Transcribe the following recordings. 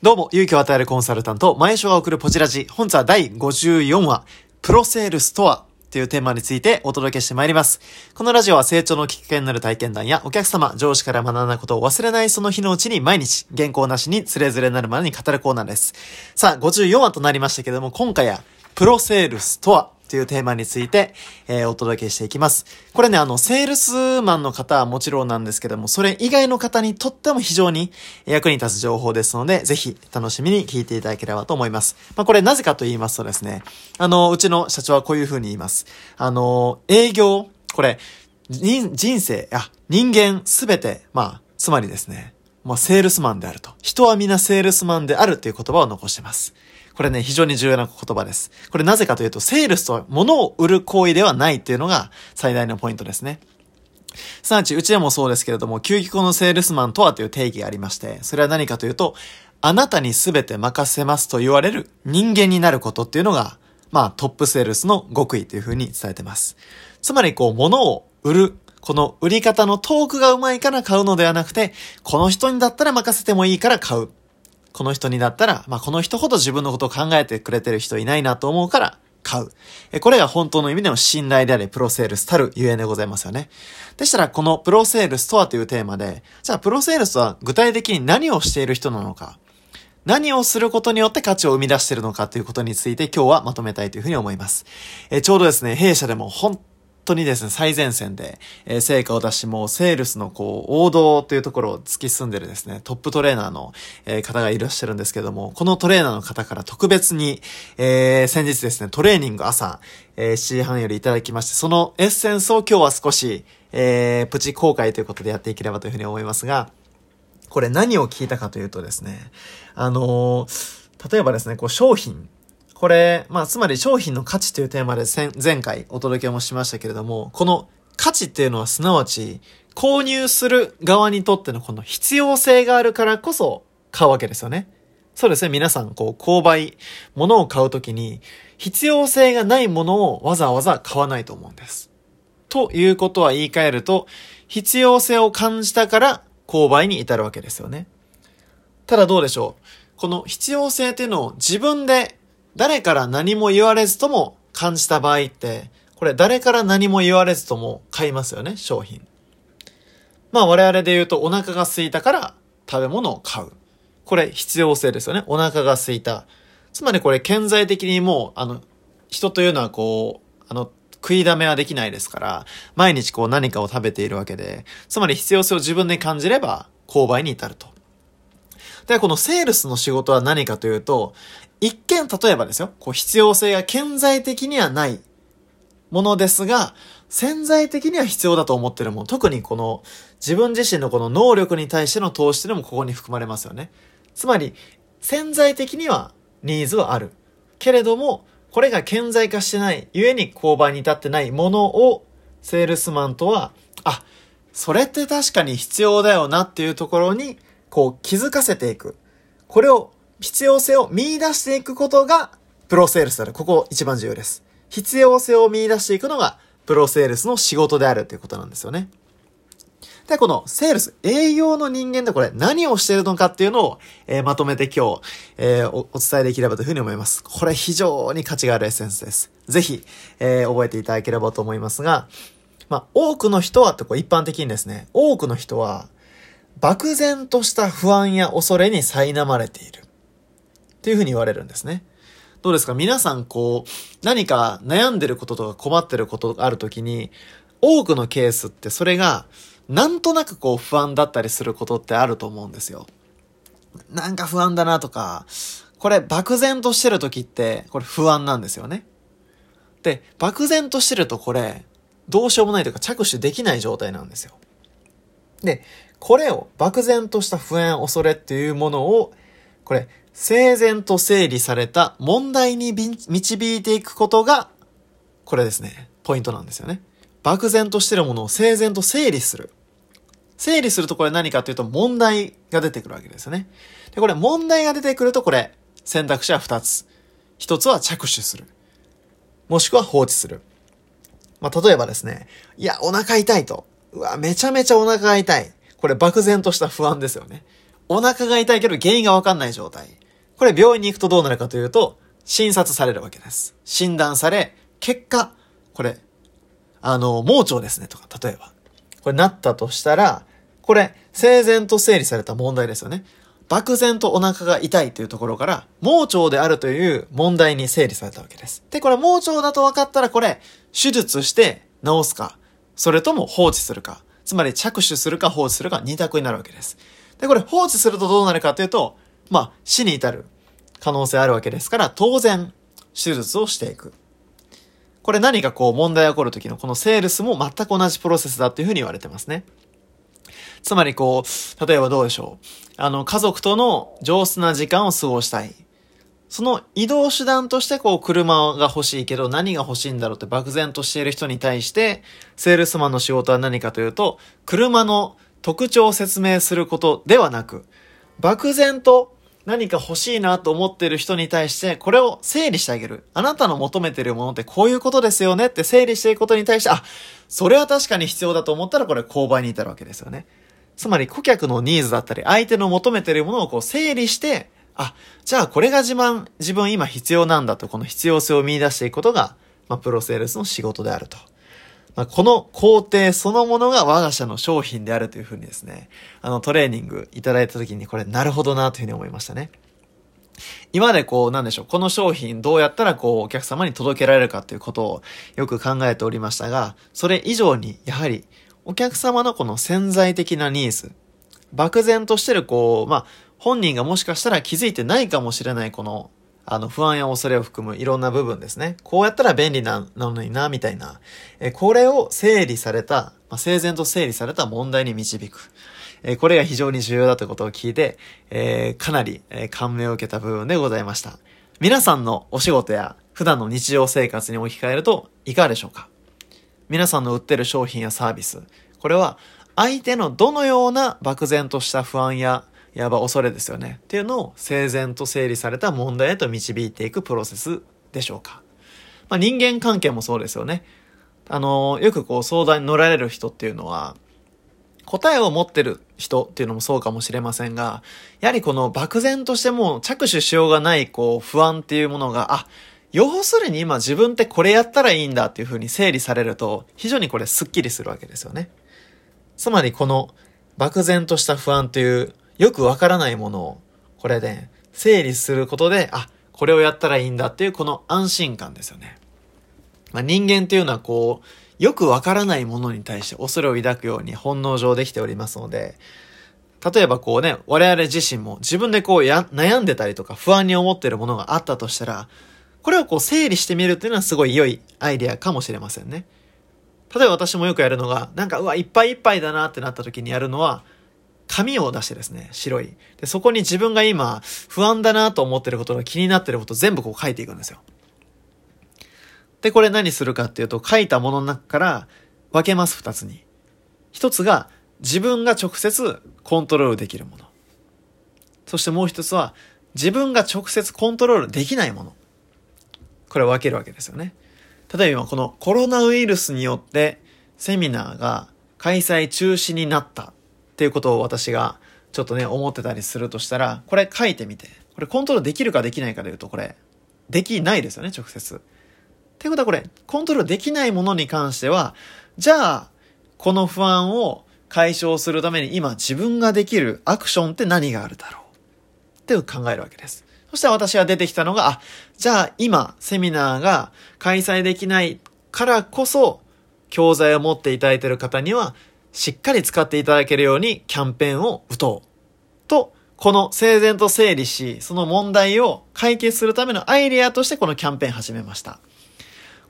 どうも、勇気を与えるコンサルタント、前所が送るポジラジ。本日は第54話、プロセールスとはというテーマについてお届けしてまいります。このラジオは成長のきっかけになる体験談やお客様、上司から学んだことを忘れないその日のうちに毎日、原稿なしにつれづれなるまでに語るコーナーです。さあ、54話となりましたけども、今回は、プロセールスとはというテーマについて、えー、お届けしていきます。これね、あの、セールスマンの方はもちろんなんですけども、それ以外の方にとっても非常に役に立つ情報ですので、ぜひ楽しみに聞いていただければと思います。まあ、これなぜかと言いますとですね、あの、うちの社長はこういうふうに言います。あの、営業、これ、人生、あ、人間すべて、まあ、つまりですね、まあ、セールスマンであると。人は皆セールスマンであるという言葉を残してます。これね、非常に重要な言葉です。これなぜかというと、セールスとは物を売る行為ではないっていうのが最大のポイントですね。すなわち、うちでもそうですけれども、究極のセールスマンとはという定義がありまして、それは何かというと、あなたに全て任せますと言われる人間になることっていうのが、まあトップセールスの極意というふうに伝えてます。つまりこう、物を売る、この売り方のトークがうまいから買うのではなくて、この人にだったら任せてもいいから買う。この人にだったら、まあ、この人ほど自分のことを考えてくれてる人いないなと思うから買う。えこれが本当の意味での信頼であり、プロセールスたるゆえでございますよね。でしたら、このプロセールスとはというテーマで、じゃあプロセールスは具体的に何をしている人なのか、何をすることによって価値を生み出しているのかということについて今日はまとめたいというふうに思います。えちょうどですね、弊社でも本当にですね、最前線で、え、成果を出し、もうセールスのこう、王道というところを突き進んでるですね、トップトレーナーの、え、方がいらっしゃるんですけども、このトレーナーの方から特別に、え、先日ですね、トレーニング朝、えー、7時半よりいただきまして、そのエッセンスを今日は少し、えー、プチ公開ということでやっていければというふうに思いますが、これ何を聞いたかというとですね、あのー、例えばですね、こう商品、これ、まあ、つまり商品の価値というテーマで前回お届けもしましたけれども、この価値っていうのはすなわち、購入する側にとってのこの必要性があるからこそ買うわけですよね。そうですね。皆さん、こう、購買、物を買うときに、必要性がないものをわざわざ買わないと思うんです。ということは言い換えると、必要性を感じたから購買に至るわけですよね。ただどうでしょう？この必要性っていうのを自分で誰から何も言われずとも感じた場合って、これ誰から何も言われずとも買いますよね、商品。まあ我々で言うとお腹が空いたから食べ物を買う。これ必要性ですよね。お腹が空いた。つまりこれ顕在的にもう、あの、人というのはこう、あの、食いだめはできないですから、毎日こう何かを食べているわけで、つまり必要性を自分で感じれば、購買に至ると。で、このセールスの仕事は何かというと、一見、例えばですよ、こう必要性が顕在的にはないものですが、潜在的には必要だと思ってるもの。特にこの自分自身のこの能力に対しての投資でもここに含まれますよね。つまり、潜在的にはニーズはある。けれども、これが顕在化してない、故に購買に至ってないものを、セールスマンとは、あ、それって確かに必要だよなっていうところに、こう気づかせていく。これを必要性を見出していくことが、プロセールスである。ここ一番重要です。必要性を見出していくのが、プロセールスの仕事であるということなんですよね。で、このセールス、営業の人間でこれ何をしているのかっていうのを、えー、まとめて今日、えー、お伝えできればというふうに思います。これ非常に価値があるエッセンスです。ぜひ、えー、覚えていただければと思いますが、まあ、多くの人はってこう一般的にですね、多くの人は、漠然とした不安や恐れに苛まれている。っていうふうに言われるんですね。どうですか？皆さんこう、何か悩んでることとか困ってることがあるときに、多くのケースってそれが、なんとなくこう不安だったりすることってあると思うんですよ。なんか不安だなとか、これ漠然としてる時って、これ不安なんですよね。で、漠然としてるとこれ、どうしようもないというか着手できない状態なんですよ。で、これを漠然とした不安、恐れっていうものを、これ、整然と整理された問題に導いていくことが、これですね、ポイントなんですよね。漠然としてるものを整然と整理する。整理するとこれ何かというと問題が出てくるわけですよね。で、これ問題が出てくるとこれ選択肢は2つ。1つは着手する。もしくは放置する。まあ、例えばですね、いや、お腹痛いと。うわ、めちゃめちゃお腹が痛い。これ漠然とした不安ですよね。お腹が痛いけど原因がわかんない状態。これ病院に行くとどうなるかというと、診察されるわけです。診断され、結果、これ、あの、盲腸ですねとか、例えば。これなったとしたら、これ、整然と整理された問題ですよね。漠然とお腹が痛いというところから、盲腸であるという問題に整理されたわけです。で、これ盲腸だと分かったら、これ、手術して治すか、それとも放置するか、つまり着手するか放置するか二択になるわけです。で、これ放置するとどうなるかというと、まあ、死に至る可能性あるわけですから、当然、手術をしていく。これ何かこう問題が起こる時のこのセールスも全く同じプロセスだっていうふうに言われてますね。つまりこう、例えばどうでしょう。あの、家族との上質な時間を過ごしたい。その移動手段としてこう車が欲しいけど何が欲しいんだろうって漠然としている人に対して、セールスマンの仕事は何かというと、車の特徴を説明することではなく、漠然と何か欲しいなと思ってる人に対して、これを整理してあげる。あなたの求めてるものってこういうことですよねって整理していくことに対して、あ、それは確かに必要だと思ったらこれ購買に至るわけですよね。つまり顧客のニーズだったり、相手の求めてるものをこう整理して、あ、じゃあこれが自分、自分今必要なんだと、この必要性を見出していくことが、まあ、プロセールスの仕事であると。まあ、この工程そのものが我が社の商品であるというふうにですね、あのトレーニングいただいた時にこれなるほどなというふうに思いましたね。今までこう、なんでしょう、この商品どうやったらこう、お客様に届けられるかということをよく考えておりましたが、それ以上に、やはり、お客様のこの潜在的なニーズ、漠然としてるこう、まあ、本人がもしかしたら気づいてないかもしれないこのあの、不安や恐れを含むいろんな部分ですね。こうやったら便利な、のにな、みたいな。え、これを整理された、まあ、整然と整理された問題に導く。え、これが非常に重要だということを聞いて、えー、かなり、え、感銘を受けた部分でございました。皆さんのお仕事や普段の日常生活に置き換えるといかがでしょうか？皆さんの売ってる商品やサービス。これは相手のどのような漠然とした不安ややば恐れですよね。っていうのを整然と整理された問題へと導いていくプロセスでしょうか。まあ、人間関係もそうですよね。あの、よくこう相談に乗られる人っていうのは、答えを持ってる人っていうのもそうかもしれませんが、やはりこの漠然としても着手しようがないこう不安っていうものが、あ、要するに今自分ってこれやったらいいんだっていうふうに整理されると、非常にこれスッキリするわけですよね。つまりこの漠然とした不安というよくわからないものを、これで整理することで、あ、これをやったらいいんだっていうこの安心感ですよね。まあ、人間っていうのはこう、よくわからないものに対して恐れを抱くように本能上できておりますので、例えばこうね、我々自身も自分でこうや、悩んでたりとか不安に思っているものがあったとしたら、これをこう整理してみるっていうのはすごい良いアイデアかもしれませんね。例えば私もよくやるのが、なんかうわ、いっぱいいっぱいだなってなった時にやるのは、紙を出してですね、白い。で、そこに自分が今、不安だなと思ってることが気になってること全部こう書いていくんですよ。で、これ何するかっていうと、書いたものの中から分けます、二つに。一つが、自分が直接コントロールできるもの。そしてもう一つは、自分が直接コントロールできないもの。これ分けるわけですよね。例えば今このコロナウイルスによってセミナーが開催中止になったっていうことを私がちょっとね、思ってたりするとしたら、これ書いてみて。これコントロールできるかできないかで言うと、これ、できないですよね、直接。ってことはこれ、コントロールできないものに関しては、じゃあ、この不安を解消するために今自分ができるアクションって何があるだろう？って考えるわけです。そして私が出てきたのが、あ、じゃあ今セミナーが開催できないからこそ、教材を持っていただいている方には、しっかり使っていただけるようにキャンペーンを打とう。と、この整然と整理し、その問題を解決するためのアイデアとしてこのキャンペーン始めました。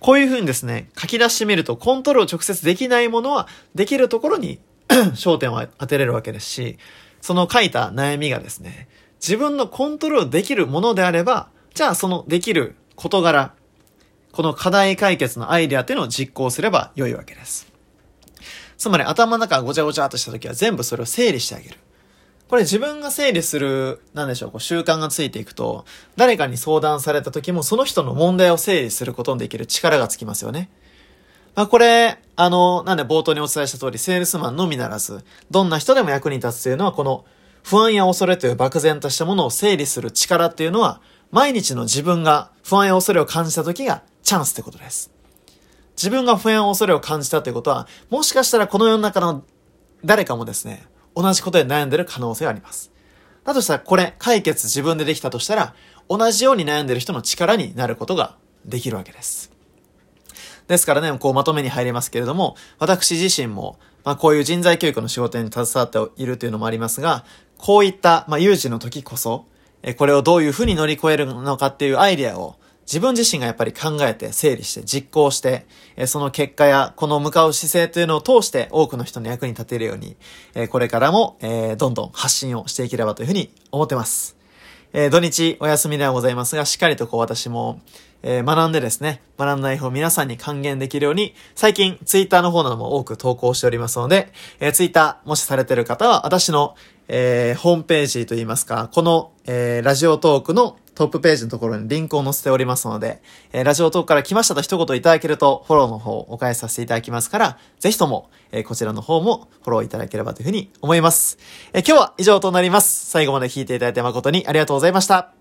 こういうふうにですね、書き出してみるとコントロール直接できないものはできるところに 焦点を当てれるわけですし、その書いた悩みがですね、自分のコントロールできるものであれば、じゃあそのできる事柄、この課題解決のアイデアっていうのを実行すれば良いわけです。つまり頭の中がごちゃごちゃっとした時は全部それを整理してあげる。これ自分が整理する、なんでしょう、こう習慣がついていくと、誰かに相談された時もその人の問題を整理することのできる力がつきますよね。まあこれ、あの、なんで冒頭にお伝えした通り、セールスマンのみならず、どんな人でも役に立つというのは、この不安や恐れという漠然としたものを整理する力っていうのは、毎日の自分が不安や恐れを感じた時がチャンスってことです。自分が不安恐れを感じたということは、もしかしたらこの世の中の誰かもですね、同じことで悩んでる可能性があります。だとしたら、これ、解決自分でできたとしたら、同じように悩んでる人の力になることができるわけです。ですからね、こうまとめに入りますけれども、私自身も、まあこういう人材教育の仕事に携わっているというのもありますが、こういった、まあ有事の時こそ、えこれをどういうふうに乗り越えるのかっていうアイデアを自分自身がやっぱり考えて、整理して、実行して、えその結果や、この向かう姿勢というのを通して多くの人の役に立てるように、えこれからも、えどんどん発信をしていければというふうに思ってます。え土日お休みではございますが、しっかりとこう私も、え学んでですね、学んだ内容を皆さんに還元できるように、最近ツイッターの方なども多く投稿しておりますので、えツイッターもしされてる方は、私の、えー、ホームページといいますか、この、えー、ラジオトークのトップページのところにリンクを載せておりますので、えー、ラジオトークから来ましたと一言いただけると、フォローの方をお返しさせていただきますから、ぜひとも、えー、こちらの方もフォローいただければというふうに思います。えー、今日は以上となります。最後まで聞いていただいて誠にありがとうございました。